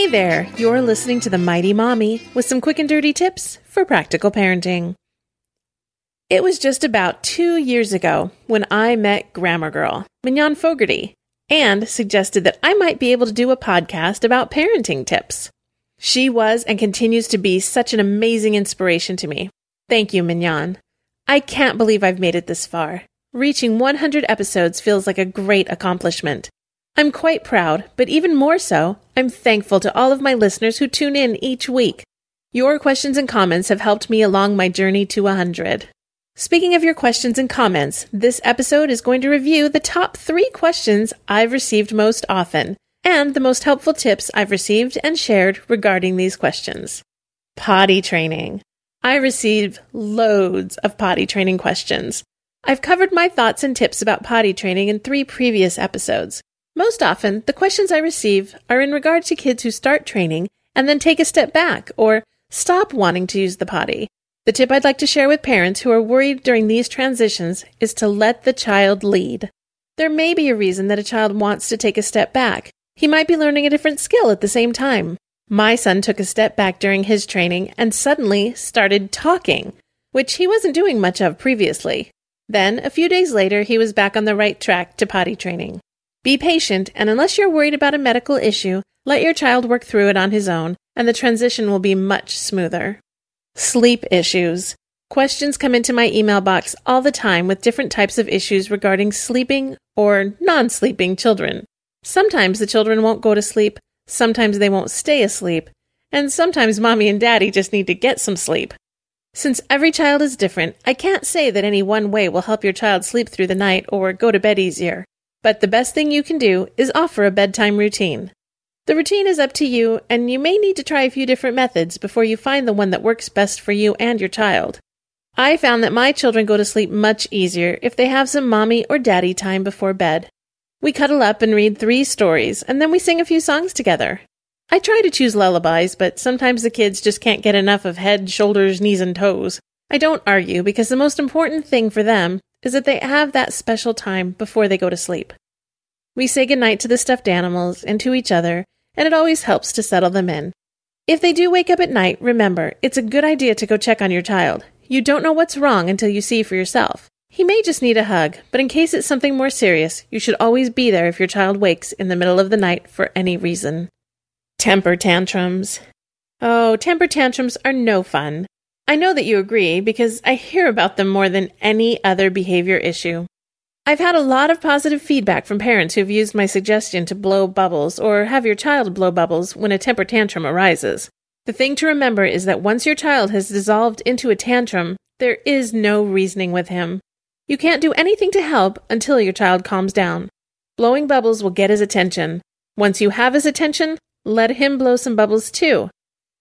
Hey there, you're listening to The Mighty Mommy with some quick and dirty tips for practical parenting. It was just about two years ago when I met Grammar Girl, Mignon Fogarty, and suggested that I might be able to do a podcast about parenting tips. She was and continues to be such an amazing inspiration to me. Thank you, Mignon. I can't believe I've made it this far. Reaching 100 episodes feels like a great accomplishment. I'm quite proud, but even more so, I'm thankful to all of my listeners who tune in each week. Your questions and comments have helped me along my journey to 100. Speaking of your questions and comments, this episode is going to review the top three questions I've received most often and the most helpful tips I've received and shared regarding these questions. Potty training. I receive loads of potty training questions. I've covered my thoughts and tips about potty training in three previous episodes. Most often, the questions I receive are in regard to kids who start training and then take a step back or stop wanting to use the potty. The tip I'd like to share with parents who are worried during these transitions is to let the child lead. There may be a reason that a child wants to take a step back. He might be learning a different skill at the same time. My son took a step back during his training and suddenly started talking, which he wasn't doing much of previously. Then, a few days later, he was back on the right track to potty training. Be patient, and unless you're worried about a medical issue, let your child work through it on his own, and the transition will be much smoother. Sleep issues. Questions come into my email box all the time with different types of issues regarding sleeping or non sleeping children. Sometimes the children won't go to sleep, sometimes they won't stay asleep, and sometimes mommy and daddy just need to get some sleep. Since every child is different, I can't say that any one way will help your child sleep through the night or go to bed easier. But the best thing you can do is offer a bedtime routine. The routine is up to you, and you may need to try a few different methods before you find the one that works best for you and your child. I found that my children go to sleep much easier if they have some mommy or daddy time before bed. We cuddle up and read three stories, and then we sing a few songs together. I try to choose lullabies, but sometimes the kids just can't get enough of head, shoulders, knees, and toes. I don't argue because the most important thing for them is that they have that special time before they go to sleep. We say goodnight to the stuffed animals and to each other, and it always helps to settle them in. If they do wake up at night, remember, it's a good idea to go check on your child. You don't know what's wrong until you see for yourself. He may just need a hug, but in case it's something more serious, you should always be there if your child wakes in the middle of the night for any reason. Temper tantrums. Oh, temper tantrums are no fun. I know that you agree because I hear about them more than any other behavior issue. I've had a lot of positive feedback from parents who've used my suggestion to blow bubbles or have your child blow bubbles when a temper tantrum arises. The thing to remember is that once your child has dissolved into a tantrum, there is no reasoning with him. You can't do anything to help until your child calms down. Blowing bubbles will get his attention. Once you have his attention, let him blow some bubbles too.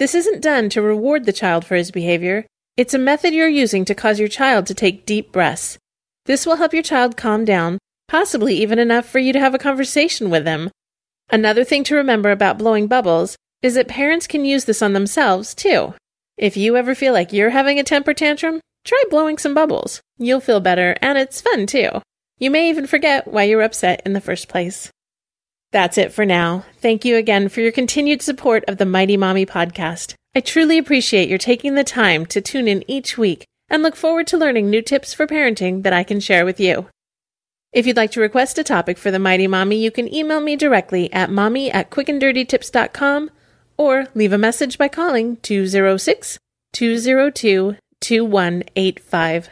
This isn't done to reward the child for his behavior. It's a method you're using to cause your child to take deep breaths. This will help your child calm down, possibly even enough for you to have a conversation with them. Another thing to remember about blowing bubbles is that parents can use this on themselves too. If you ever feel like you're having a temper tantrum, try blowing some bubbles. You'll feel better, and it's fun too. You may even forget why you were upset in the first place. That's it for now. Thank you again for your continued support of the Mighty Mommy podcast. I truly appreciate your taking the time to tune in each week and look forward to learning new tips for parenting that I can share with you. If you'd like to request a topic for the Mighty Mommy, you can email me directly at mommy at quickanddirtytips.com or leave a message by calling 206 202 2185.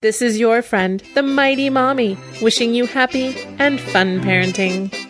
This is your friend, the Mighty Mommy, wishing you happy and fun parenting.